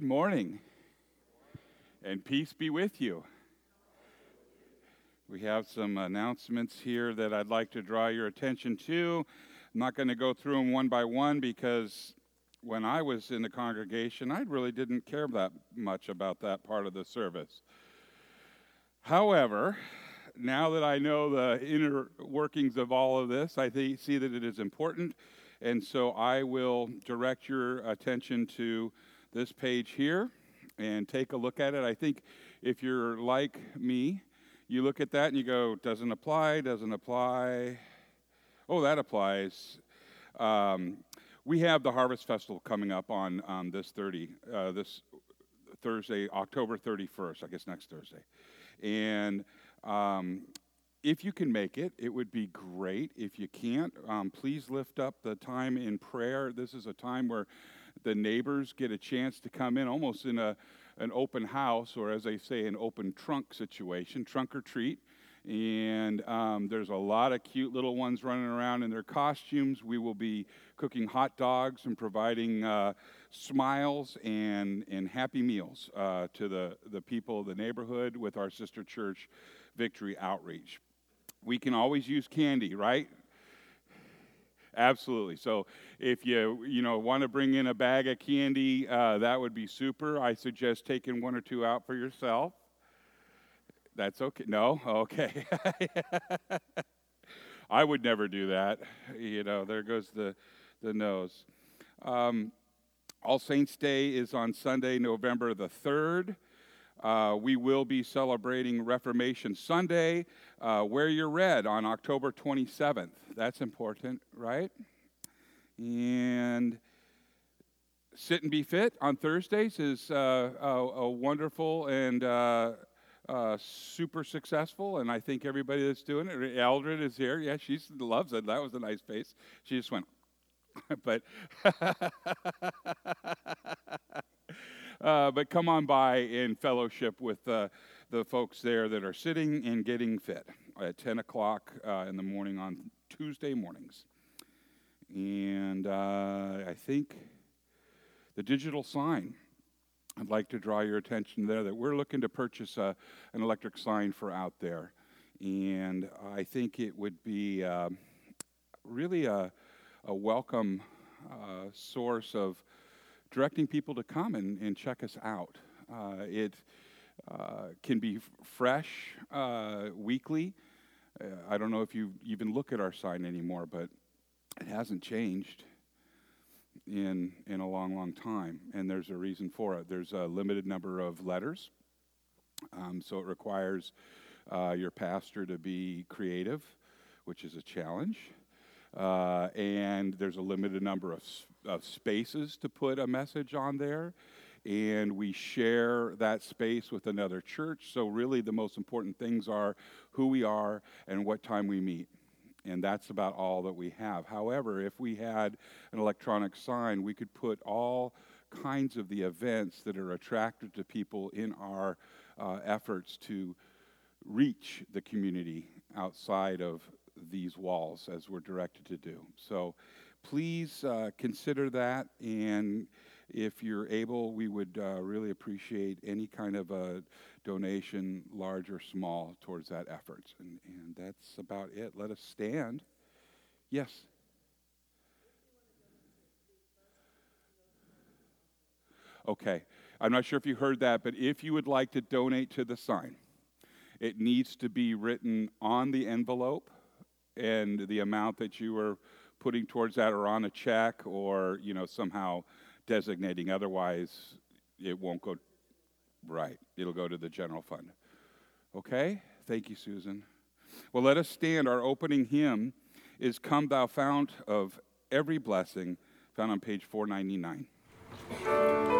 Good morning, and peace be with you. We have some announcements here that I'd like to draw your attention to. I'm not going to go through them one by one because when I was in the congregation, I really didn't care that much about that part of the service. However, now that I know the inner workings of all of this, I th- see that it is important, and so I will direct your attention to this page here and take a look at it. I think if you're like me, you look at that and you go, doesn't apply, doesn't apply. Oh, that applies. Um, we have the Harvest Festival coming up on, on this 30, uh, this Thursday, October 31st, I guess next Thursday. And um, if you can make it, it would be great. If you can't, um, please lift up the time in prayer. This is a time where the neighbors get a chance to come in almost in a, an open house, or as they say, an open trunk situation, trunk or treat. And um, there's a lot of cute little ones running around in their costumes. We will be cooking hot dogs and providing uh, smiles and, and happy meals uh, to the, the people of the neighborhood with our sister church, Victory Outreach. We can always use candy, right? Absolutely. So if you you know want to bring in a bag of candy, uh, that would be super. I suggest taking one or two out for yourself. That's okay. No, okay. I would never do that. You know, there goes the the nose. Um, All Saints Day is on Sunday, November the third. Uh, we will be celebrating Reformation Sunday. Uh, wear your red on October 27th. That's important, right? And Sit and Be Fit on Thursdays is uh, a, a, wonderful and uh, uh, super successful, and I think everybody that's doing it, Eldred is here. Yeah, she loves it. That was a nice face. She just went, but. Uh, but come on by in fellowship with uh, the folks there that are sitting and getting fit at 10 o'clock uh, in the morning on Tuesday mornings. And uh, I think the digital sign, I'd like to draw your attention there that we're looking to purchase a, an electric sign for out there. And I think it would be uh, really a, a welcome uh, source of directing people to come and, and check us out. Uh, it uh, can be f- fresh uh, weekly. Uh, I don't know if you even look at our sign anymore, but it hasn't changed in in a long, long time, and there's a reason for it. There's a limited number of letters, um, so it requires uh, your pastor to be creative, which is a challenge. Uh, and there's a limited number of, of spaces to put a message on there. And we share that space with another church. So, really, the most important things are who we are and what time we meet. And that's about all that we have. However, if we had an electronic sign, we could put all kinds of the events that are attractive to people in our uh, efforts to reach the community outside of these walls as we're directed to do. So please uh, consider that. And if you're able, we would uh, really appreciate any kind of a donation, large or small, towards that effort. And, and that's about it. Let us stand. Yes. Okay. I'm not sure if you heard that, but if you would like to donate to the sign, it needs to be written on the envelope and the amount that you are putting towards that or on a check or you know somehow designating otherwise it won't go right it'll go to the general fund. Okay? Thank you susan. Well let us stand. Our opening hymn is come thou fount of every blessing found on page 499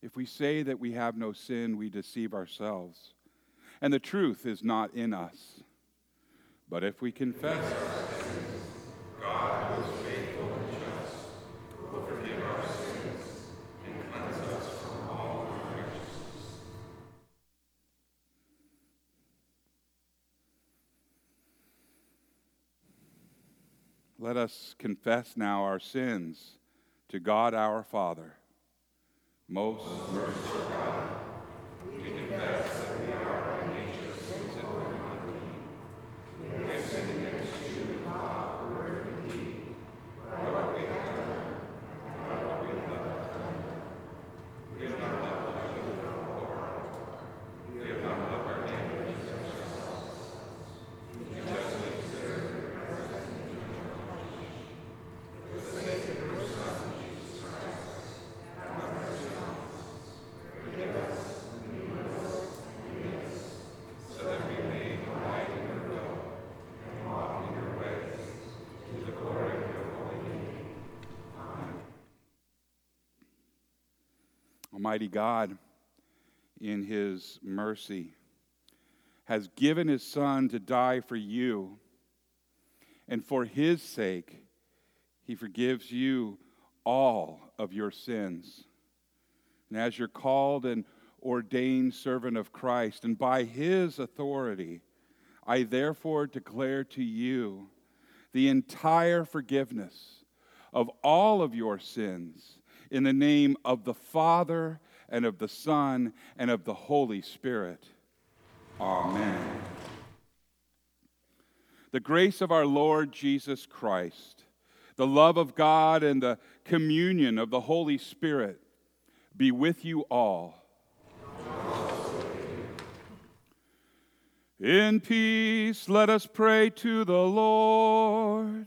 If we say that we have no sin, we deceive ourselves, and the truth is not in us. But if we confess our sins, God is faithful and just, will forgive our sins and cleanse us from all unrighteousness. Let us confess now our sins to God our Father. Most merciful God, we confess that we are by nature sinful and unclean. We have sinned against you in thought, word, and deed, by what we have done, and by what we have not done. We have not loved you with our Lord. We have not loved our neighbors as ourselves. We justly deserve your presence and eternal punishment. For the sake of your Son, Jesus Christ, have mercy on us. Forgive us, and lead us, lead us, so that we may abide in your will and walk in your ways, to the glory of your holy name. Amen. Almighty God, in his mercy, has given his Son to die for you, and for his sake, he forgives you all of your sins. And as your called and ordained servant of Christ, and by his authority, I therefore declare to you the entire forgiveness of all of your sins in the name of the Father and of the Son and of the Holy Spirit. Amen. The grace of our Lord Jesus Christ, the love of God, and the communion of the Holy Spirit be with you all. In peace, let us pray to the Lord.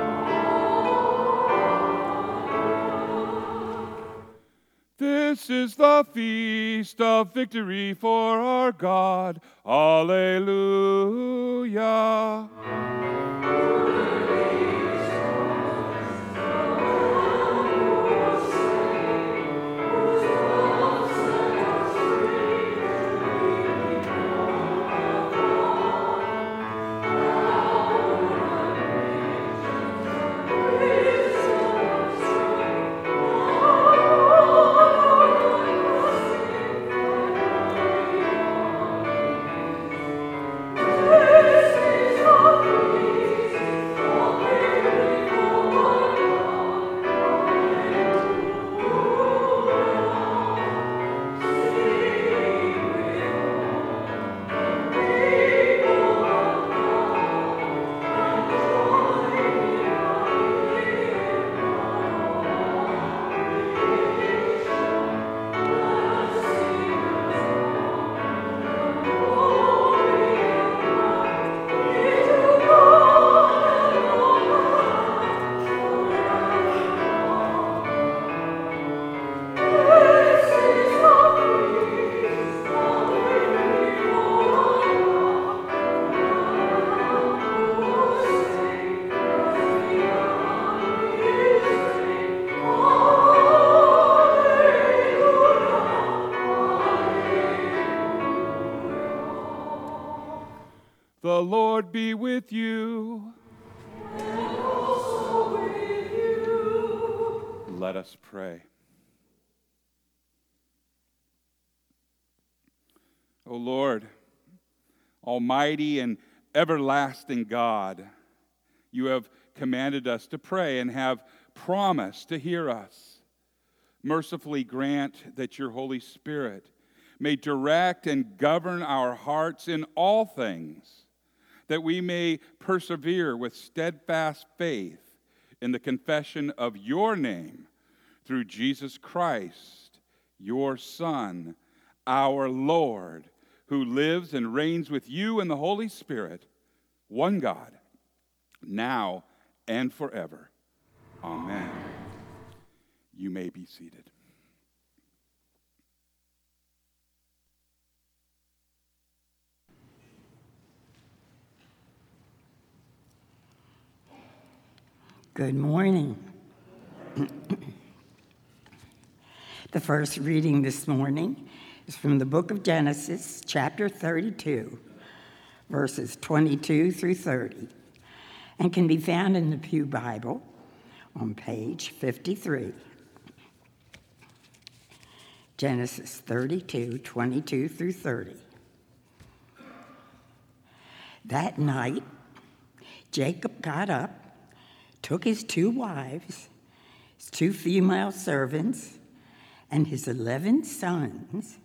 This is the feast of victory for our God. Alleluia. Lord be with you. Let us pray. O Lord, Almighty and everlasting God, you have commanded us to pray and have promised to hear us. Mercifully grant that your Holy Spirit may direct and govern our hearts in all things, that we may persevere with steadfast faith in the confession of your name through Jesus Christ, your Son, our Lord, who lives and reigns with you in the Holy Spirit, one God, now and forever. Amen. You may be seated. Good morning. the first reading this morning is from the book of Genesis, chapter 32, verses 22 through 30, and can be found in the Pew Bible on page 53. Genesis 32, 22 through 30. That night, Jacob got up took his two wives, his two female servants, and his 11 sons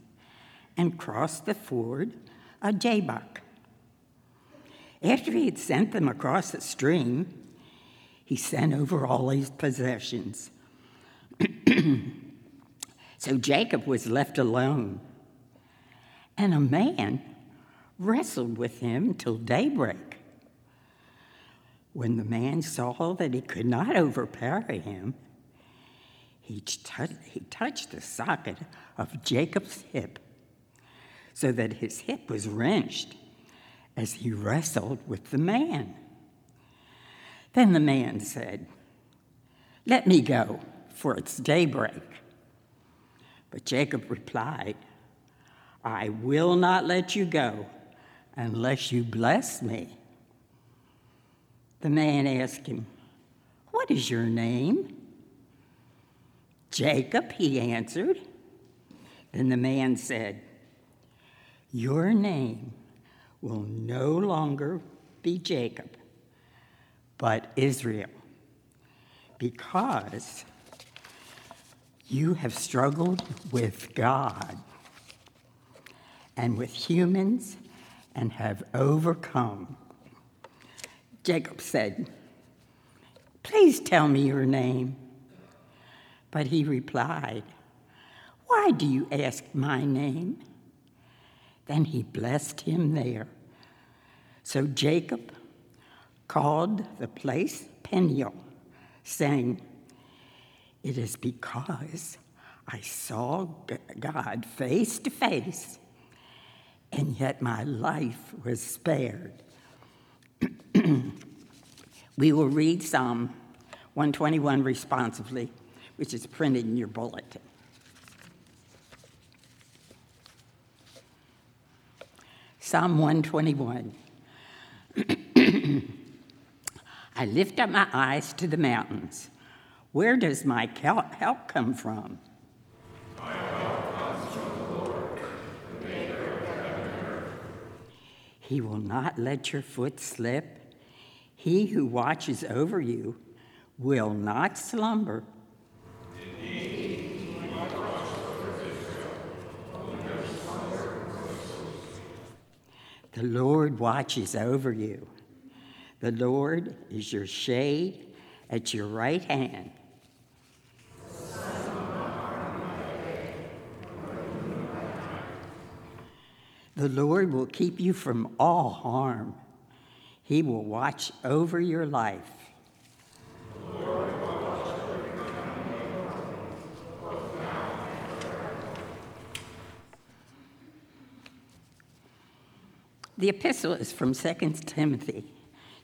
and crossed the ford of Jabbok. After he had sent them across the stream, he sent over all his possessions. so Jacob was left alone, and a man wrestled with him till daybreak. When the man saw that he could not overpower him, he, he touched the socket of Jacob's hip so that his hip was wrenched as he wrestled with the man. Then the man said, Let me go, for it's daybreak. But Jacob replied, I will not let you go unless you bless me. The man asked him, What is your name? Jacob, he answered. Then the man said, Your name will no longer be Jacob, but Israel, because you have struggled with God and with humans and have overcome. Jacob said, Please tell me your name. But he replied, Why do you ask my name? Then he blessed him there. So Jacob called the place Peniel, saying, It is because I saw God face to face, and yet my life was spared. we will read Psalm 121 responsively, which is printed in your bulletin. Psalm 121. I lift up my eyes to the mountains. Where does my help come from? He will not let your foot slip. He who watches over you will not slumber. The Lord watches over you. The Lord is your shade at your right hand. The Lord will keep you from all harm. He will watch over your life. The epistle is from 2 Timothy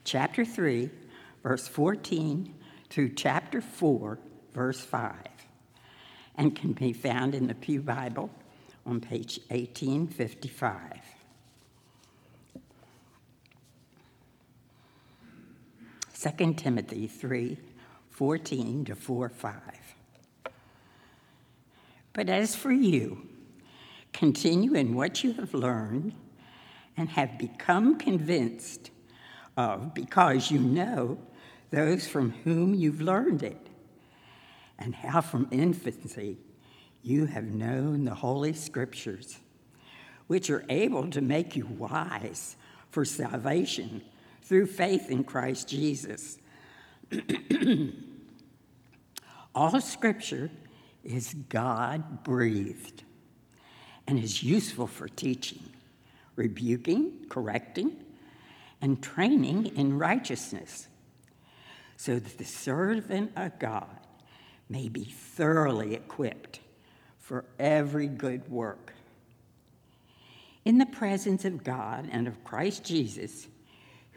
chapter 3, verse 14 through chapter 4, verse 5, and can be found in the Pew Bible on page 1855. 2 Timothy 3 14 to 4 5. But as for you, continue in what you have learned and have become convinced of because you know those from whom you've learned it, and how from infancy you have known the Holy Scriptures, which are able to make you wise for salvation through faith in Christ Jesus. All Scripture is God breathed and is useful for teaching, rebuking, correcting, and training in righteousness, so that the servant of God may be thoroughly equipped for every good work. In the presence of God and of Christ Jesus,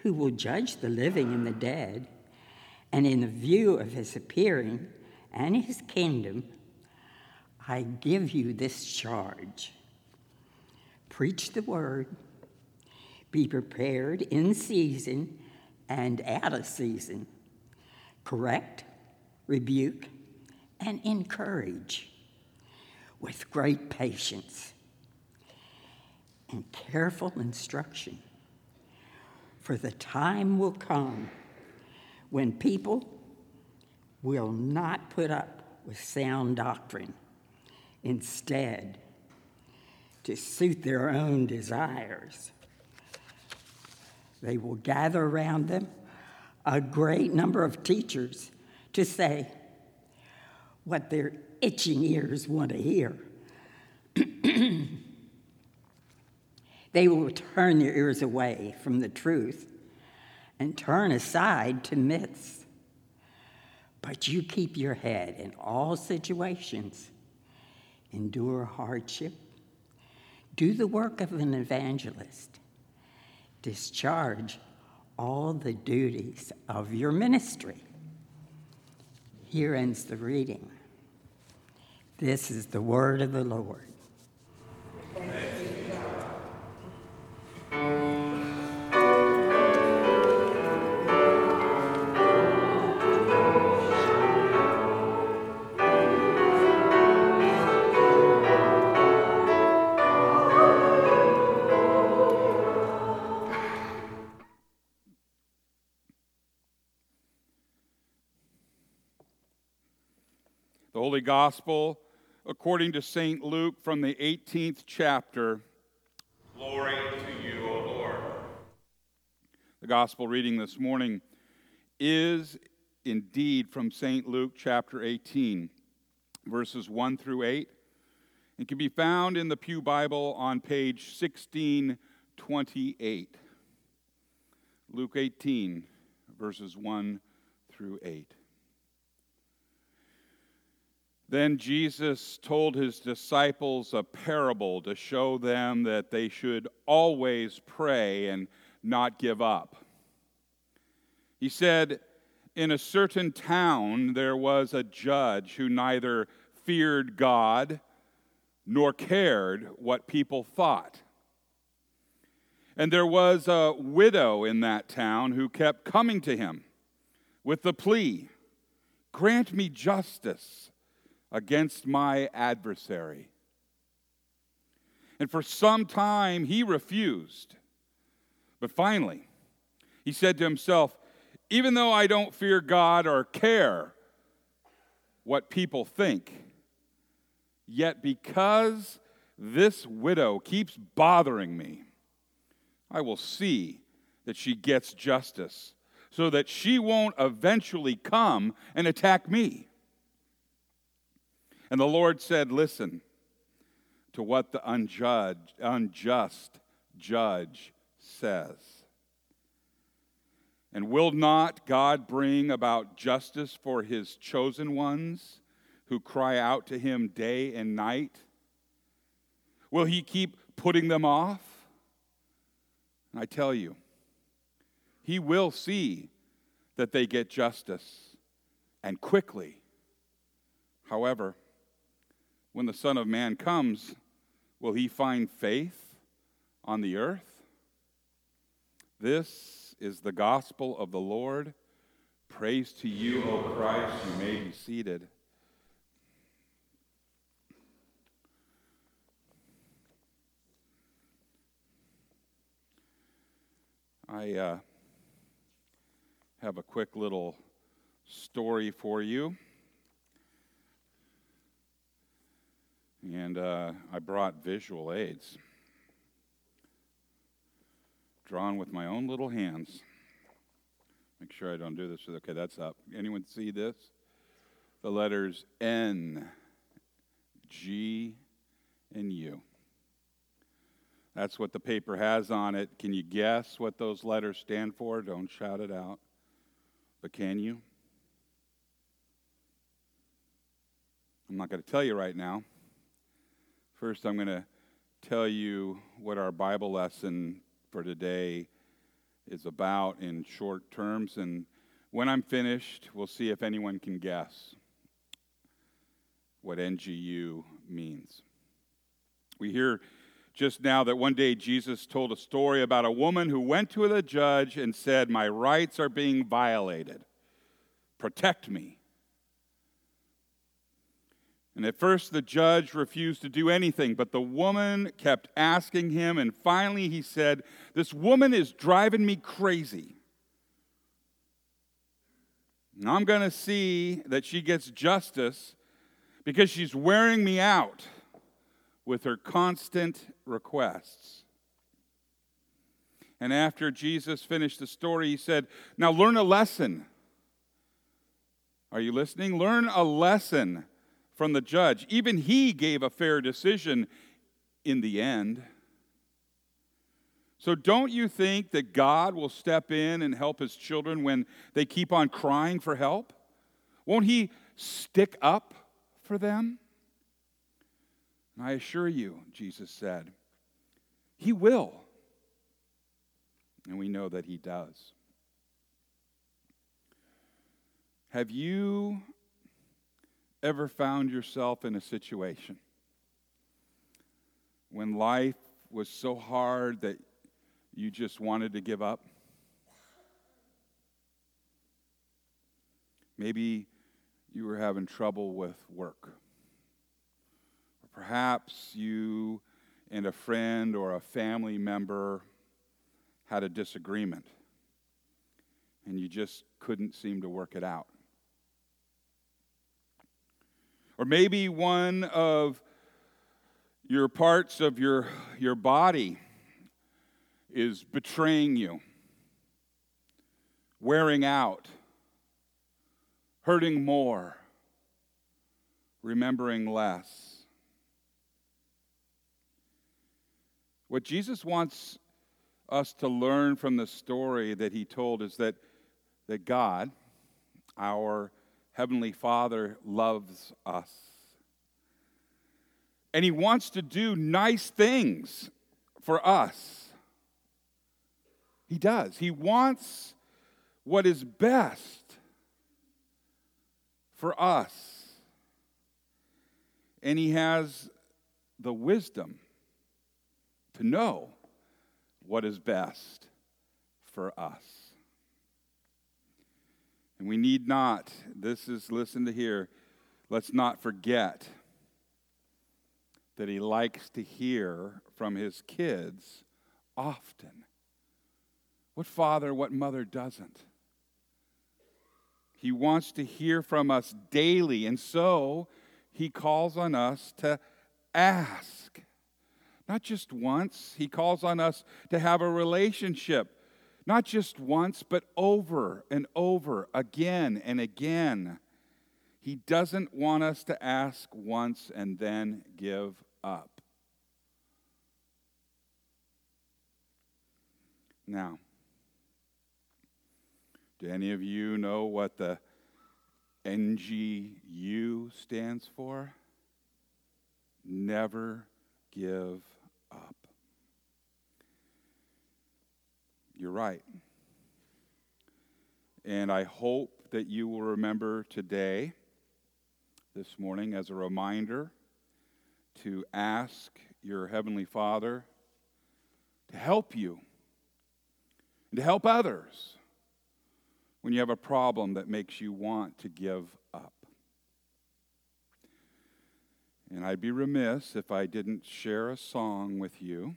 who will judge the living and the dead, and in the view of his appearing and his kingdom, I give you this charge preach the word, be prepared in season and out of season, correct, rebuke, and encourage with great patience and careful instruction. For the time will come when people will not put up with sound doctrine. Instead, to suit their own desires, they will gather around them a great number of teachers to say what their itching ears want to hear. they will turn their ears away from the truth and turn aside to myths. But you keep your head in all situations, endure hardship, do the work of an evangelist, discharge all the duties of your ministry. Here ends the reading. This is the word of the Lord. Gospel according to St. Luke from the 18th chapter. Glory to you, O Lord. The Gospel reading this morning is indeed from St. Luke chapter 18, verses 1 through 8. It can be found in the Pew Bible on page 1628. Luke 18, verses 1 through 8. Then Jesus told his disciples a parable to show them that they should always pray and not give up. He said, In a certain town there was a judge who neither feared God nor cared what people thought. And there was a widow in that town who kept coming to him with the plea Grant me justice against my adversary. And for some time he refused. But finally, he said to himself, Even though I don't fear God or care what people think, yet because this widow keeps bothering me, I will see that she gets justice so that she won't eventually come and attack me. And the Lord said, Listen to what the unjudged, unjust judge says. And will not God bring about justice for his chosen ones who cry out to him day and night? Will he keep putting them off? I tell you, he will see that they get justice and quickly. However, when the Son of Man comes, will he find faith on the earth? This is the gospel of the Lord. Praise to you, O Christ. You may be seated. I uh, have a quick little story for you. And uh, I brought visual aids, drawn with my own little hands. Make sure I don't do this. Okay, that's up. Anyone see this? The letters N, G, and U. That's what the paper has on it. Can you guess what those letters stand for? Don't shout it out. But can you? I'm not going to tell you right now. First, I'm going to tell you what our Bible lesson for today is about in short terms. And when I'm finished, we'll see if anyone can guess what NGU means. We hear just now that one day Jesus told a story about a woman who went to the judge and said, My rights are being violated. Protect me. And at first, the judge refused to do anything, but the woman kept asking him, and finally, he said, This woman is driving me crazy. And I'm going to see that she gets justice because she's wearing me out with her constant requests. And after Jesus finished the story, he said, Now learn a lesson. Are you listening? Learn a lesson from the judge. Even he gave a fair decision in the end. So, don't you think that God will step in and help his children when they keep on crying for help? Won't he stick up for them? And I assure you, Jesus said, he will. And we know that he does. Have you ever found yourself in a situation when life was so hard that you just wanted to give up? Maybe you were having trouble with work. Or perhaps you and a friend or a family member had a disagreement and you just couldn't seem to work it out. Or maybe one of your parts of your, your body is betraying you, wearing out, hurting more, remembering less. What Jesus wants us to learn from the story that he told is that, that God, our Heavenly Father loves us. And He wants to do nice things for us. He does. He wants what is best for us. And He has the wisdom to know what is best for us. And we need not, this is, listen to here, let's not forget that he likes to hear from his kids often. What father, what mother doesn't? He wants to hear from us daily, and so he calls on us to ask. Not just once, he calls on us to have a relationship not just once, but over and over, again and again. He doesn't want us to ask once and then give up. Now, do any of you know what the NGU stands for? Never give up. You're right. And I hope that you will remember today, this morning, as a reminder to ask your Heavenly Father to help you and to help others when you have a problem that makes you want to give up. And I'd be remiss if I didn't share a song with you,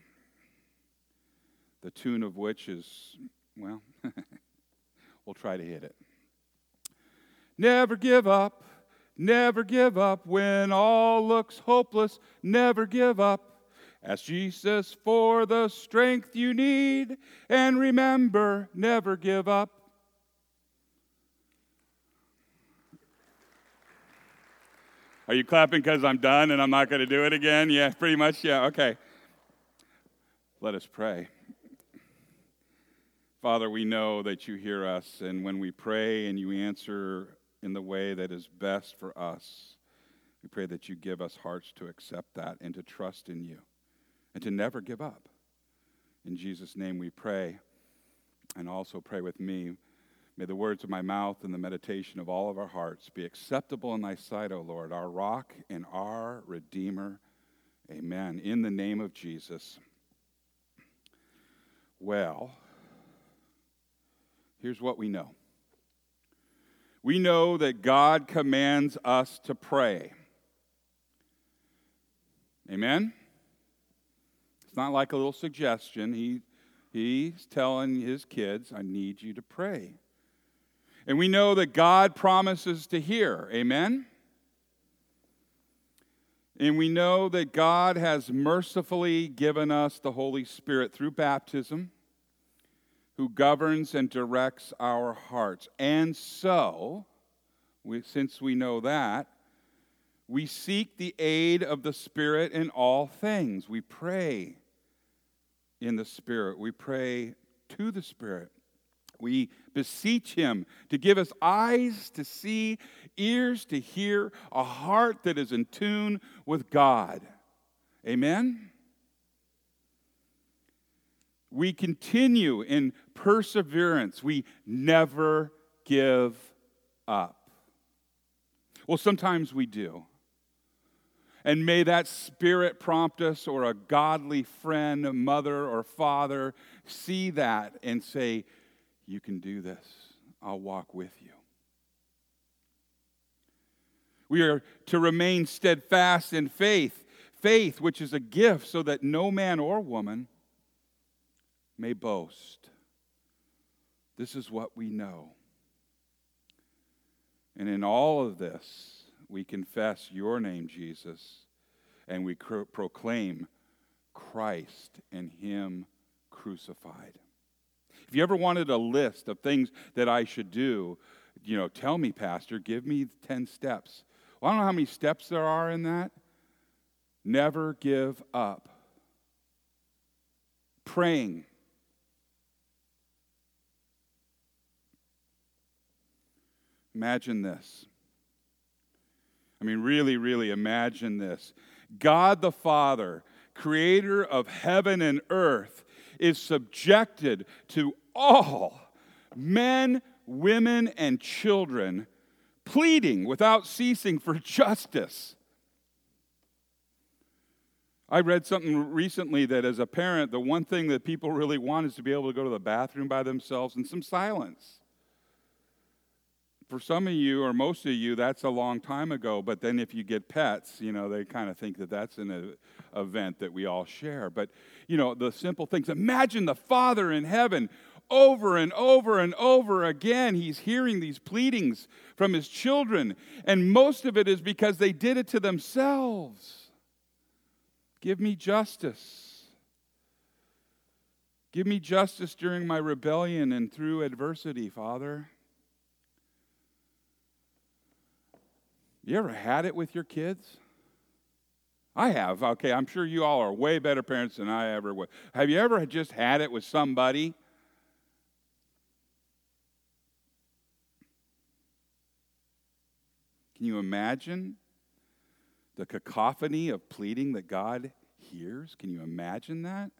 the tune of which is, well, we'll try to hit it. Never give up, never give up when all looks hopeless, never give up. Ask Jesus for the strength you need, and remember, never give up. Are you clapping because I'm done and I'm not going to do it again? Yeah, pretty much. Yeah, okay. Let us pray. Father, we know that you hear us, and when we pray and you answer in the way that is best for us, we pray that you give us hearts to accept that and to trust in you and to never give up. In Jesus' name we pray, and also pray with me. May the words of my mouth and the meditation of all of our hearts be acceptable in thy sight, O Lord, our rock and our redeemer. Amen. In the name of Jesus. Well, here's what we know we know that God commands us to pray. Amen? It's not like a little suggestion. He, he's telling his kids, I need you to pray. And we know that God promises to hear. Amen? And we know that God has mercifully given us the Holy Spirit through baptism, who governs and directs our hearts. And so, we, since we know that, we seek the aid of the Spirit in all things. We pray in the Spirit, we pray to the Spirit. We beseech Him to give us eyes to see, ears to hear, a heart that is in tune with God. Amen? We continue in perseverance. We never give up. Well, sometimes we do. And may that spirit prompt us, or a godly friend, mother, or father, see that and say, you can do this. I'll walk with you. We are to remain steadfast in faith, faith which is a gift, so that no man or woman may boast. This is what we know. And in all of this, we confess your name, Jesus, and we proclaim Christ and Him crucified. If you ever wanted a list of things that I should do, you know, tell me, Pastor, give me 10 steps. Well, I don't know how many steps there are in that. Never give up. Praying. Imagine this. I mean, really, really imagine this. God the Father, creator of heaven and earth, is subjected to all men, women, and children, pleading without ceasing for justice. I read something recently that as a parent, the one thing that people really want is to be able to go to the bathroom by themselves in some silence. For some of you, or most of you, that's a long time ago, but then if you get pets, you know, they kind of think that that's an uh, event that we all share. But, you know, the simple things. Imagine the Father in heaven over and over and over again, he's hearing these pleadings from his children, and most of it is because they did it to themselves. Give me justice. Give me justice during my rebellion and through adversity, Father. You ever had it with your kids? I have. Okay, I'm sure you all are way better parents than I ever was. Have you ever just had it with somebody Can you imagine the cacophony of pleading that God hears? Can you imagine that?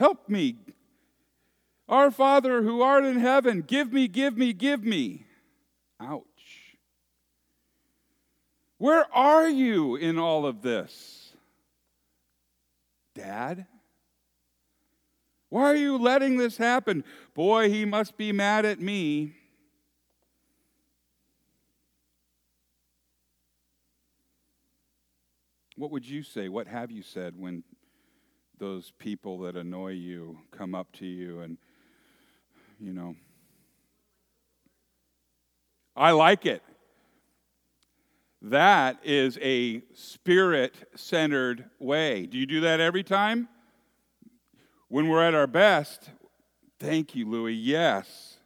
Help me. Our Father who art in heaven, give me, give me, give me. Ouch. Where are you in all of this? Dad? Why are you letting this happen? Boy, he must be mad at me. What would you say? What have you said when those people that annoy you come up to you and, you know, I like it. That is a spirit centered way. Do you do that every time? When we're at our best, thank you, Louis, yes.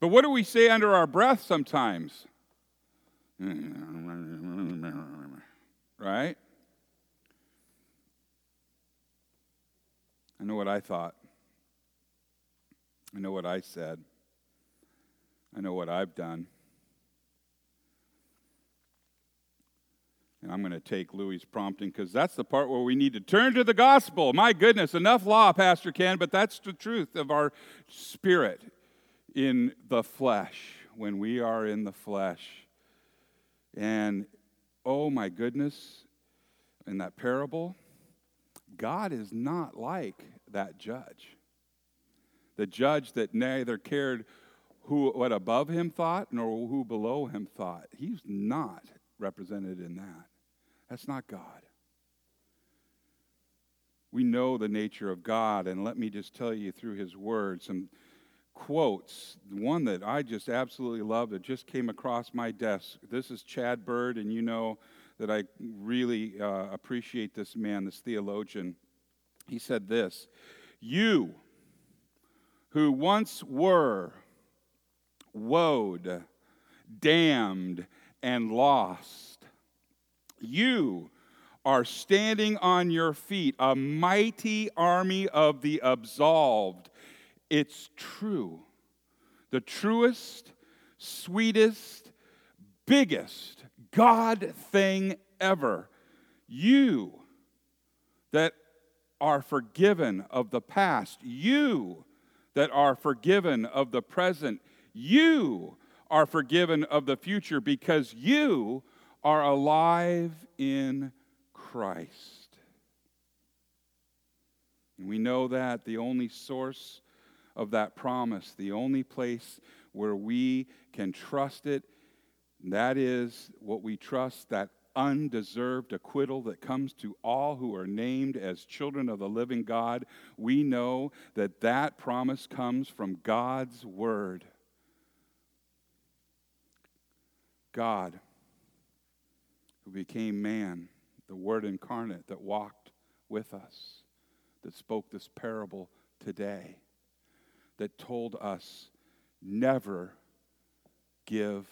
But what do we say under our breath sometimes? Right? I know what I thought. I know what I said. I know what I've done. And I'm going to take Louis' prompting because that's the part where we need to turn to the gospel. My goodness, enough law, Pastor Ken, but that's the truth of our spirit in the flesh, when we are in the flesh. And oh my goodness, in that parable, God is not like that judge. The judge that neither cared who what above him thought nor who below him thought. He's not represented in that. That's not God. We know the nature of God, and let me just tell you through his word some quotes. One that I just absolutely love that just came across my desk. This is Chad Bird, and you know that I really uh, appreciate this man, this theologian. He said this You who once were woed, damned, and lost. You are standing on your feet, a mighty army of the absolved. It's true. The truest, sweetest, biggest God thing ever. You that are forgiven of the past, you that are forgiven of the present, you are forgiven of the future because you are alive in Christ. And we know that the only source of that promise, the only place where we can trust it, that is what we trust, that undeserved acquittal that comes to all who are named as children of the living God. We know that that promise comes from God's word. God, who became man, the Word incarnate that walked with us, that spoke this parable today, that told us never give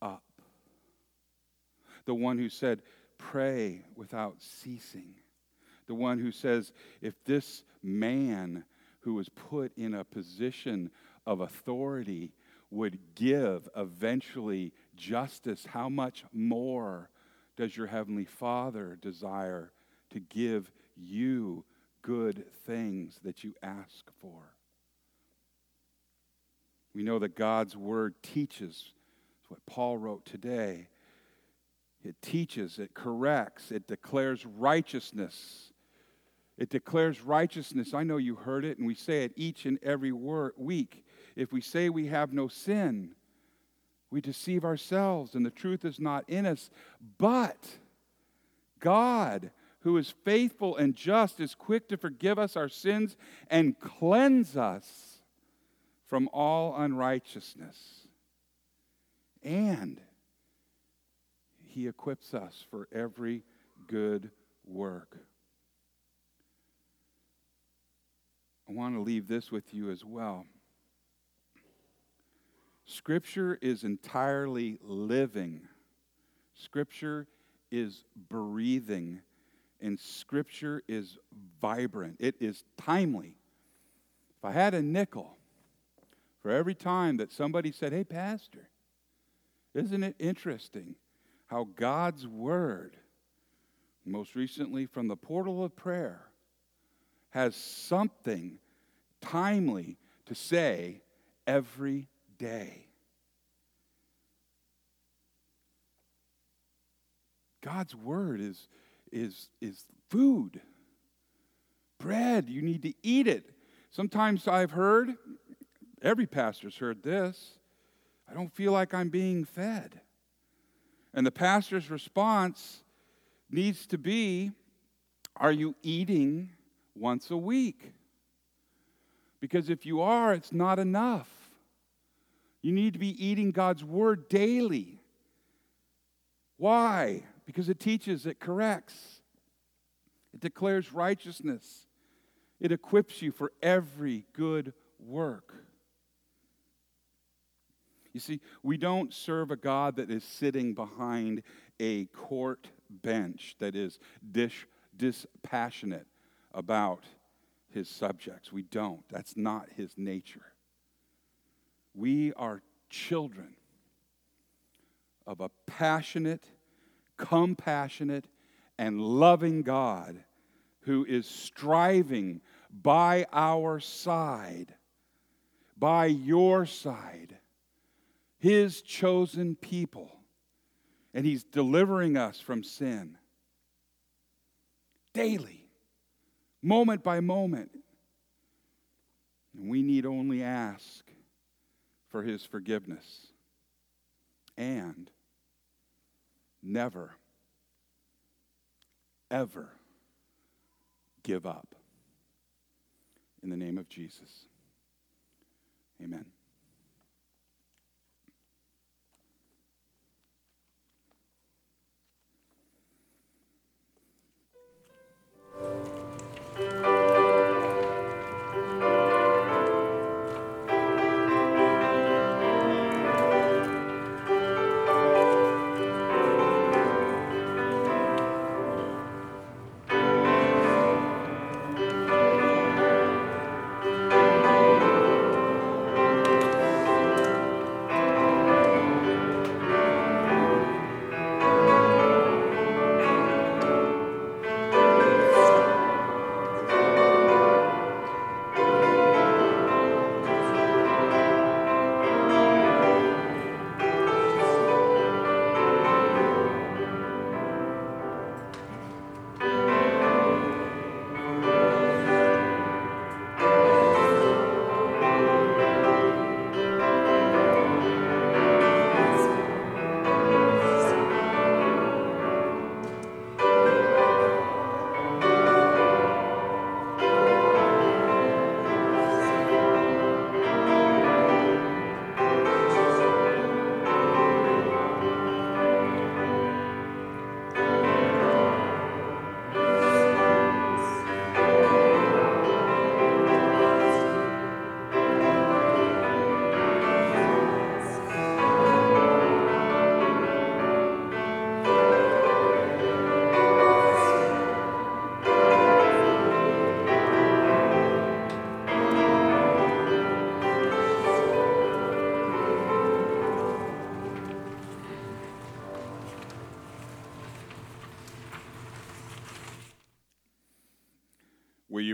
up. The one who said, pray without ceasing. The one who says, if this man who was put in a position of authority would give eventually justice, how much more does your Heavenly Father desire to give you good things that you ask for? We know that God's Word teaches. What Paul wrote today. It teaches, it corrects, it declares righteousness. It declares righteousness. I know you heard it, and we say it each and every week. If we say we have no sin, we deceive ourselves and the truth is not in us. But God, who is faithful and just, is quick to forgive us our sins and cleanse us from all unrighteousness. And he equips us for every good work. I want to leave this with you as well. Scripture is entirely living. Scripture is breathing. And Scripture is vibrant. It is timely. If I had a nickel for every time that somebody said, Hey, Pastor, isn't it interesting how God's Word, most recently from the portal of prayer, has something timely to say every day. God's word is, is, is food, bread. You need to eat it. Sometimes I've heard, every pastor's heard this, I don't feel like I'm being fed. And the pastor's response needs to be Are you eating once a week? Because if you are, it's not enough. You need to be eating God's word daily. Why? Because it teaches, it corrects, it declares righteousness, it equips you for every good work. You see, we don't serve a God that is sitting behind a court bench that is dish, dispassionate about his subjects. We don't. That's not his nature. We are children of a passionate, compassionate, and loving God who is striving by our side, by your side, his chosen people, and he's delivering us from sin daily, moment by moment. And we need only ask for his forgiveness and never, ever give up. In the name of Jesus. Amen.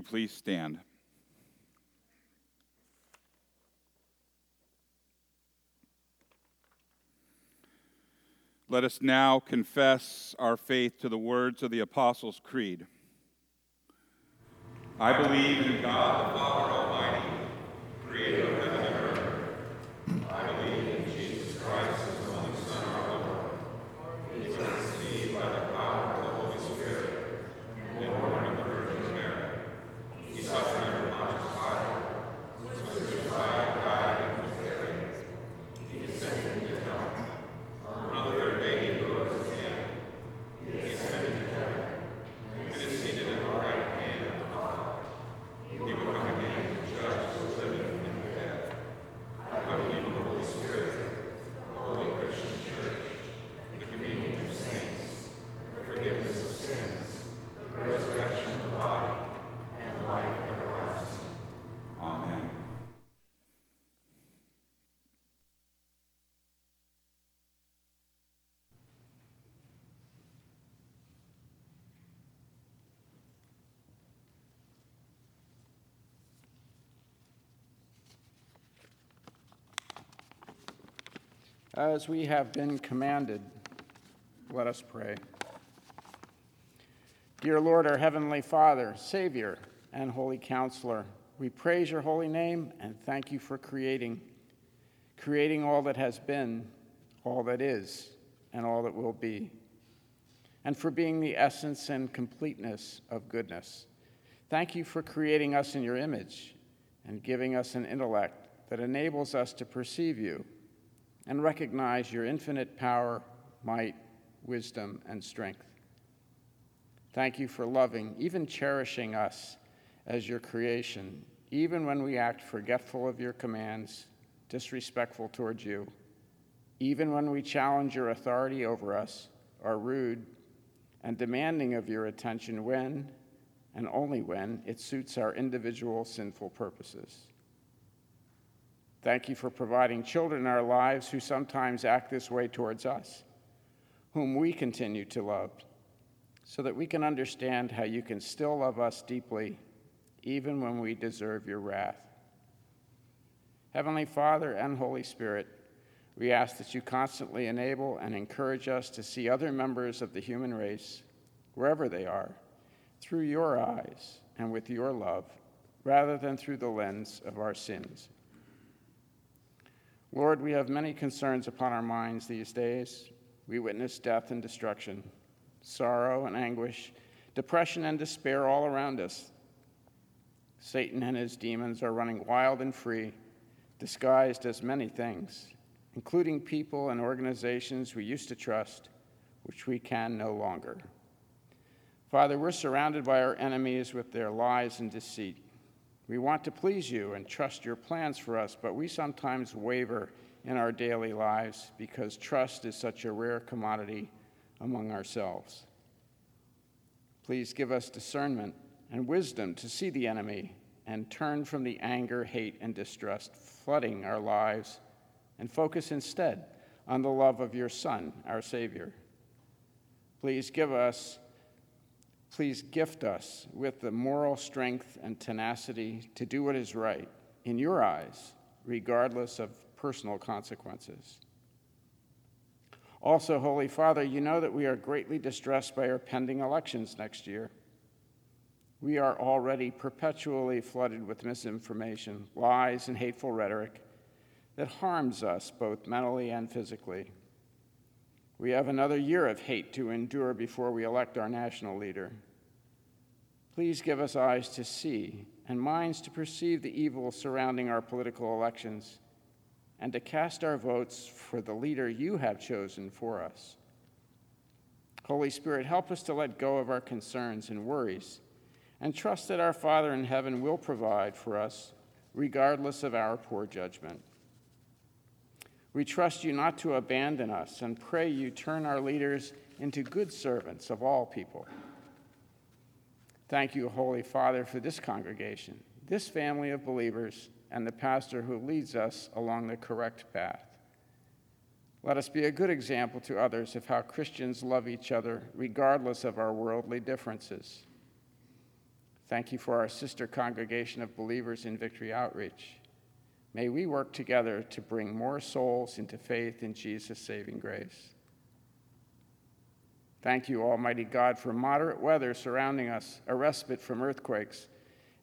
Please stand? Let us now confess our faith to the words of the Apostles' Creed. I believe in God the Father Almighty, creator of heaven and earth. I believe in Jesus Christ, his only Son, our Lord. He was conceived by the power of the Holy Spirit and born of the Virgin Mary. He suffered under Pontius Pilate, was crucified, died, and was buried. He descended into hell. On the third day he rose again. He ascended to heaven and is seated at the right hand of the Father. He will come again to judge the living and the dead. I believe in the Holy Spirit, the Holy Christian Church, the communion of saints, the forgiveness of sins, the resurrection of the body, and life everlasting. Amen. As we have been commanded, let us pray. Dear Lord, our Heavenly Father, Savior, and Holy Counselor, we praise your holy name and thank you for creating, creating all that has been, all that is, and all that will be, and for being the essence and completeness of goodness. Thank you for creating us in your image and giving us an intellect that enables us to perceive you and recognize your infinite power, might, wisdom, and strength. Thank you for loving, even cherishing us as your creation, even when we act forgetful of your commands, disrespectful towards you, even when we challenge your authority over us, are rude, and demanding of your attention when, and only when, it suits our individual sinful purposes. Thank you for providing children in our lives who sometimes act this way towards us, whom we continue to love, so that we can understand how you can still love us deeply, even when we deserve your wrath. Heavenly Father and Holy Spirit, we ask that you constantly enable and encourage us to see other members of the human race, wherever they are, through your eyes and with your love, rather than through the lens of our sins. Lord, we have many concerns upon our minds these days. We witness death and destruction, sorrow and anguish, depression and despair all around us. Satan and his demons are running wild and free, disguised as many things, including people and organizations we used to trust, which we can no longer. Father, we're surrounded by our enemies with their lies and deceit. We want to please you and trust your plans for us, but we sometimes waver in our daily lives because trust is such a rare commodity among ourselves. Please give us discernment and wisdom to see the enemy and turn from the anger, hate, and distrust flooding our lives and focus instead on the love of your Son, our Savior. Please give us Please gift us with the moral strength and tenacity to do what is right in your eyes, regardless of personal consequences. Also, Holy Father, you know that we are greatly distressed by our pending elections next year. We are already perpetually flooded with misinformation, lies, and hateful rhetoric that harms us both mentally and physically. We have another year of hate to endure before we elect our national leader. Please give us eyes to see and minds to perceive the evil surrounding our political elections and to cast our votes for the leader you have chosen for us. Holy Spirit, help us to let go of our concerns and worries and trust that our Father in heaven will provide for us regardless of our poor judgment. We trust you not to abandon us and pray you turn our leaders into good servants of all people. Thank you, Holy Father, for this congregation, this family of believers, and the pastor who leads us along the correct path. Let us be a good example to others of how Christians love each other regardless of our worldly differences. Thank you for our sister congregation of believers in Victory Outreach. May we work together to bring more souls into faith in Jesus' saving grace. Thank you, Almighty God, for moderate weather surrounding us, a respite from earthquakes,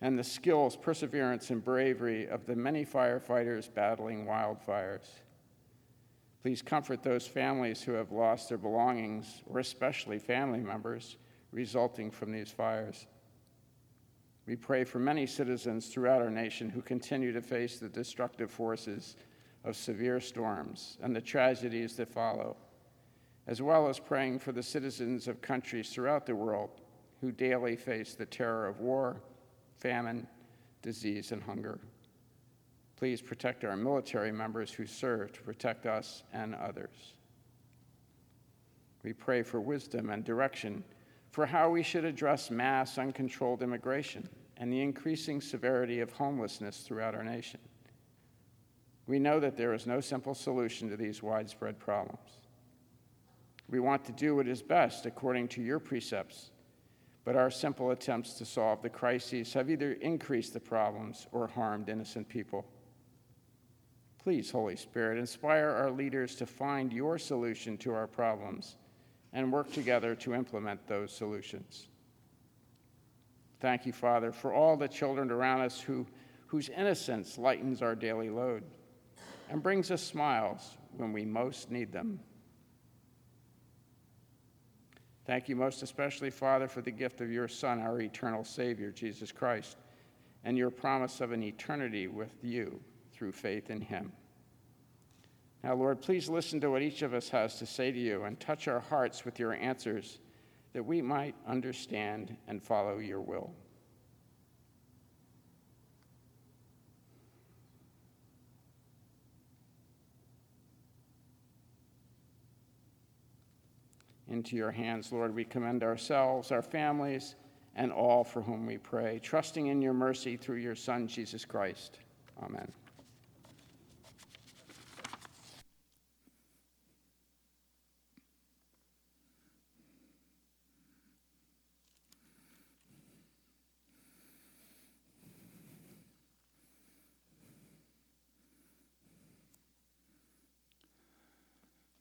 and the skills, perseverance, and bravery of the many firefighters battling wildfires. Please comfort those families who have lost their belongings, or especially family members, resulting from these fires. We pray for many citizens throughout our nation who continue to face the destructive forces of severe storms and the tragedies that follow, as well as praying for the citizens of countries throughout the world who daily face the terror of war, famine, disease, and hunger. Please protect our military members who serve to protect us and others. We pray for wisdom and direction for how we should address mass uncontrolled immigration and the increasing severity of homelessness throughout our nation. We know that there is no simple solution to these widespread problems. We want to do what is best according to your precepts, but our simple attempts to solve the crises have either increased the problems or harmed innocent people. Please, Holy Spirit, inspire our leaders to find your solution to our problems and work together to implement those solutions. Thank you, Father, for all the children around us who, whose innocence lightens our daily load and brings us smiles when we most need them. Thank you most especially, Father, for the gift of your Son, our eternal Savior, Jesus Christ, and your promise of an eternity with you through faith in him. Now, Lord, please listen to what each of us has to say to you and touch our hearts with your answers that we might understand and follow your will. Into your hands, Lord, we commend ourselves, our families, and all for whom we pray, trusting in your mercy through your Son, Jesus Christ. Amen.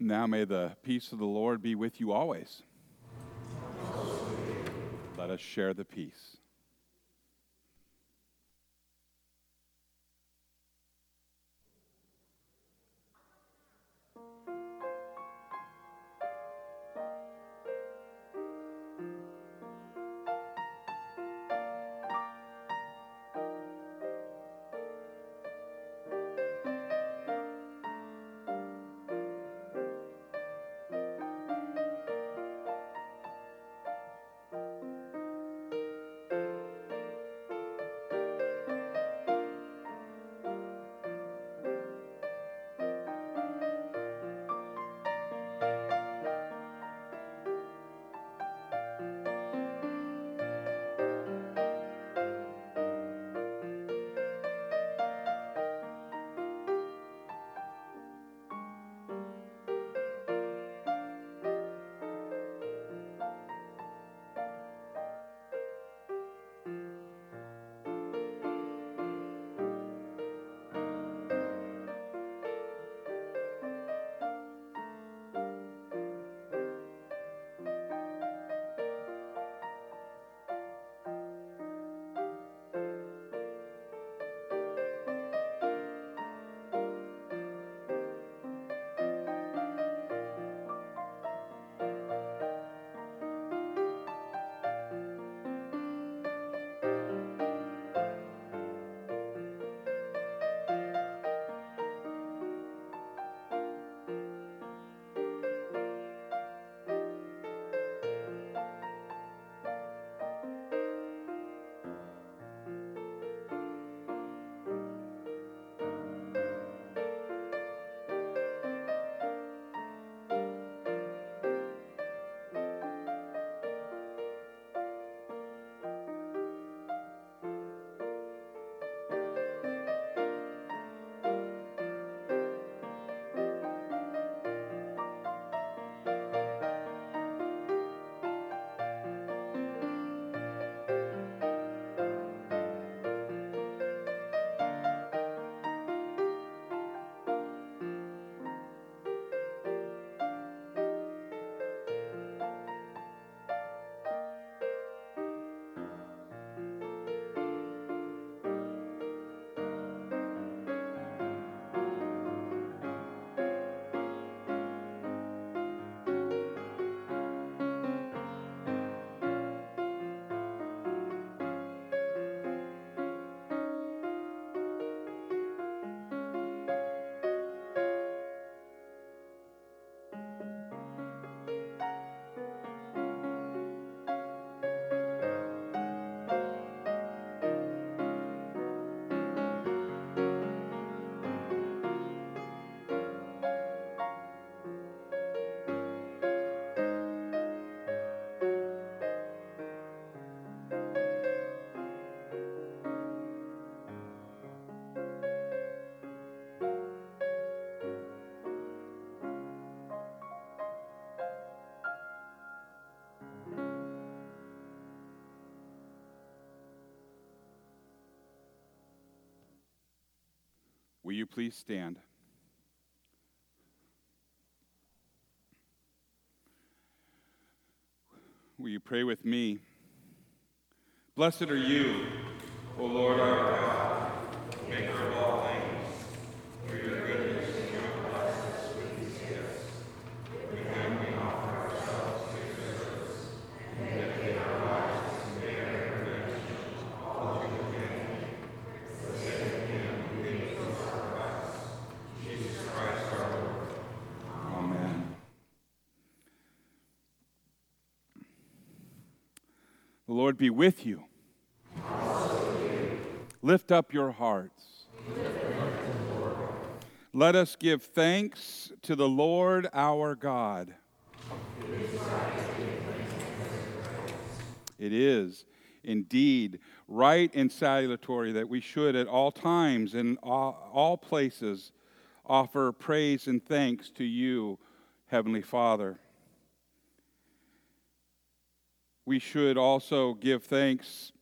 Now may the peace of the Lord be with you always. Let us share the peace. Will you please stand? Will you pray with me Blessed are you, O Lord our God, maker of all things. For your goodness and your blessings with these gifts. With them we offer ourselves to your service and dedicate our lives to make our intervention all to the end. For the sake of him who gave us our lives, Jesus Christ our Lord. Amen. The Lord be with you. Lift up your hearts. Let us give thanks to the Lord our God. It is indeed right and salutary that we should at all times and all, all places offer praise and thanks to you, Heavenly Father. We should also give thanks.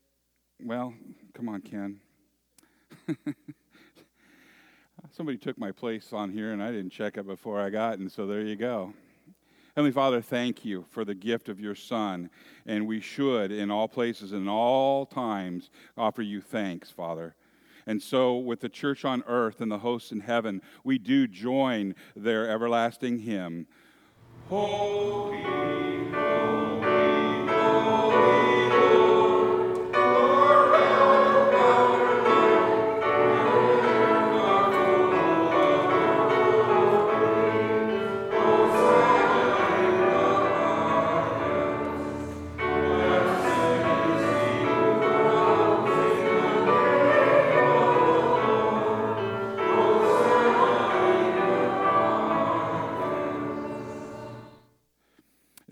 Well, come on, Ken. Somebody took my place on here and I didn't check it before I got, and so there you go. Heavenly Father, thank you for the gift of your Son, and we should, in all places and all times, offer you thanks, Father. And so, with the church on earth and the hosts in heaven, we do join their everlasting hymn. Holy,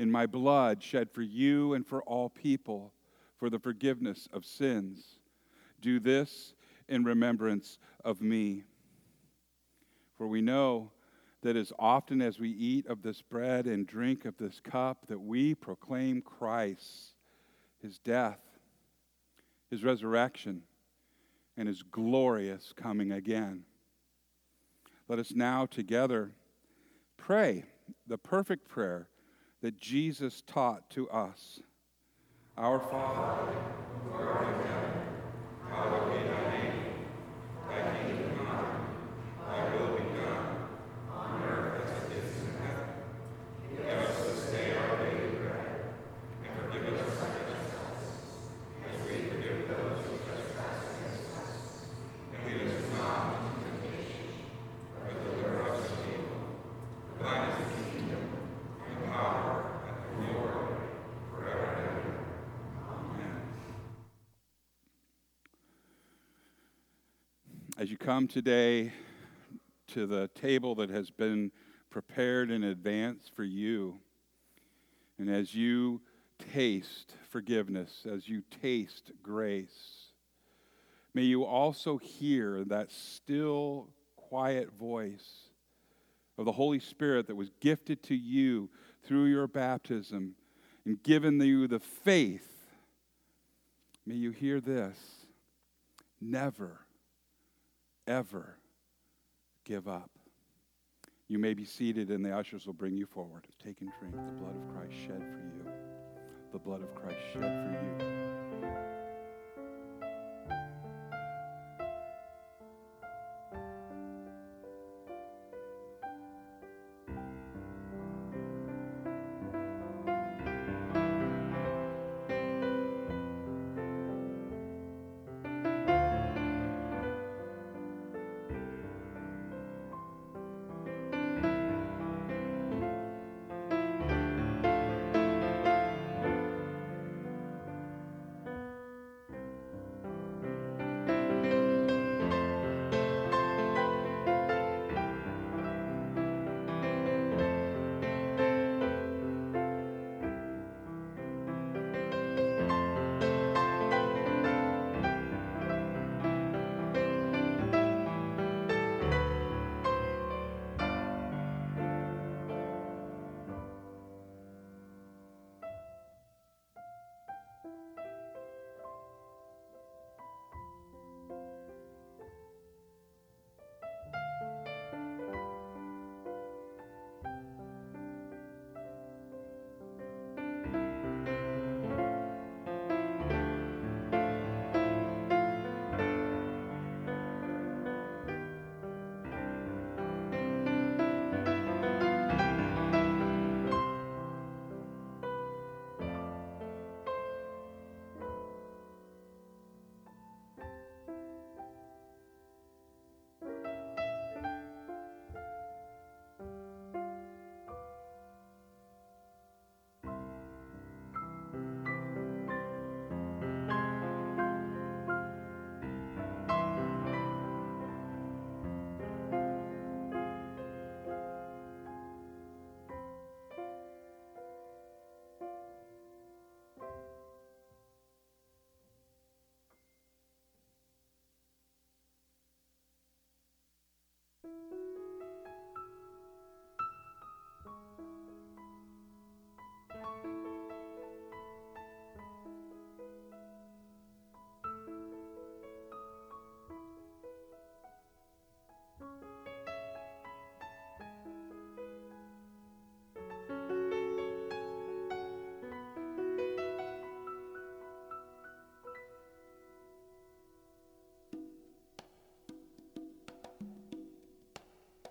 in my blood shed for you and for all people for the forgiveness of sins. Do this in remembrance of me. For we know that as often as we eat of this bread and drink of this cup, that we proclaim Christ, his death, his resurrection, and his glorious coming again. Let us now together pray the perfect prayer that Jesus taught to us. Our Father, who art in heaven, hallowed be thy name. Thy kingdom come, thy will be done, on earth as it is in heaven. Give us this day our daily bread, and forgive us our trespasses, as we forgive those who trespass against us. And lead us not into temptation, but deliver us from evil. For thine is the kingdom, and power, and the glory, forever and ever. Amen. As you come today to the table that has been prepared in advance for you, and as you taste forgiveness, as you taste grace, may you also hear that still, quiet voice of the Holy Spirit that was gifted to you through your baptism and given you the faith. May you hear this never, ever give up. You may be seated, and the ushers will bring you forward. Take and drink the blood of Christ shed for you. The blood of Christ shed for you.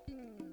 Mm-hmm.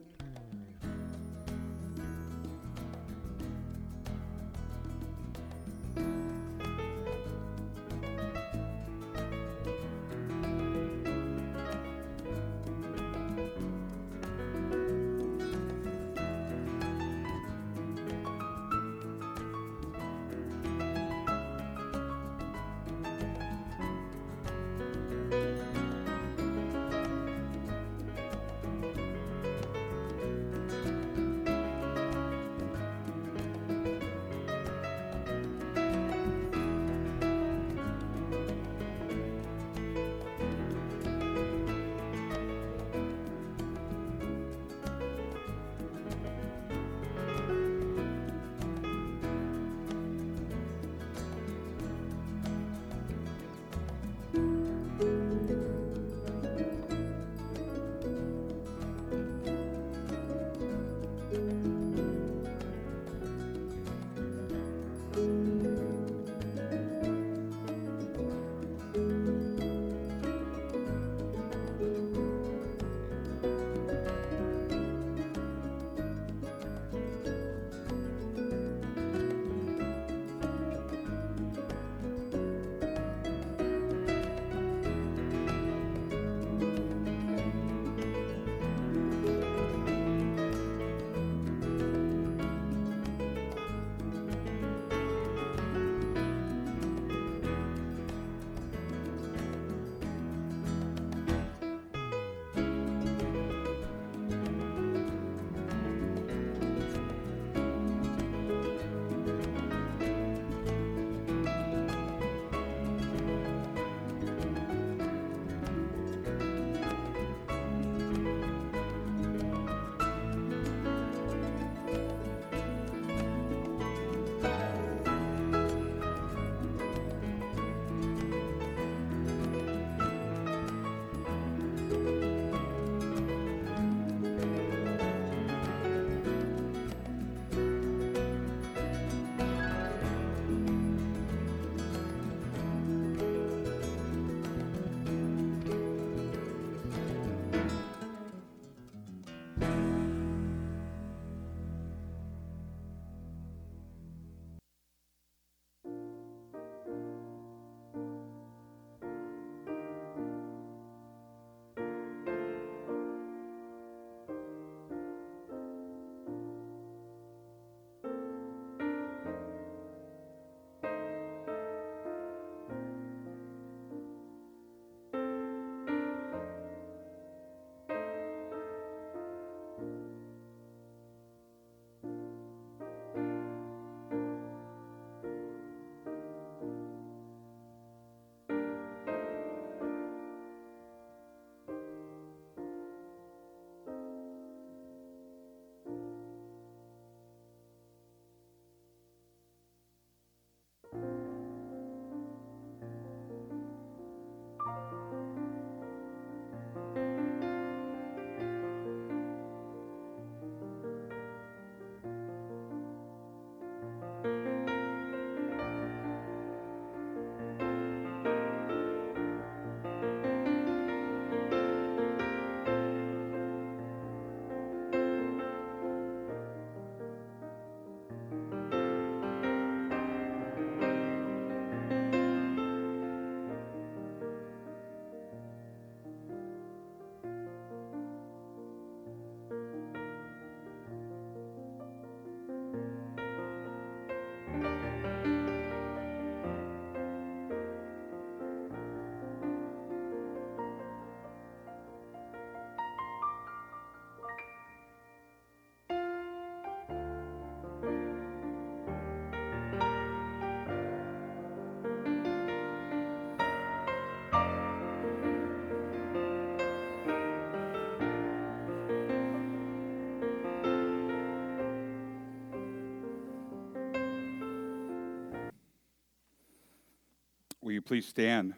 Will you please stand?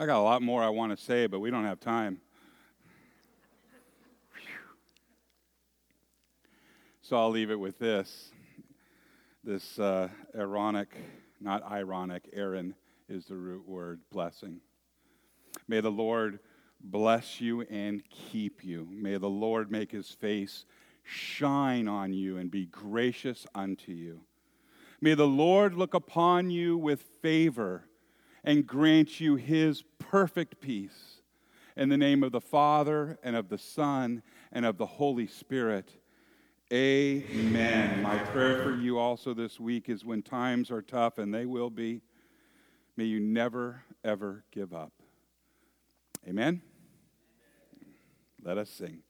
I got a lot more I want to say, but we don't have time. So I'll leave it with this. This uh, Aaronic, not ironic, Aaron is the root word, blessing. May the Lord bless you and keep you. May the Lord make his face shine on you and be gracious unto you. May the Lord look upon you with favor and grant you his perfect peace. In the name of the Father, and of the Son, and of the Holy Spirit. Amen. My prayer for you also this week is when times are tough, and they will be, may you never, ever give up. Amen. Let us sing.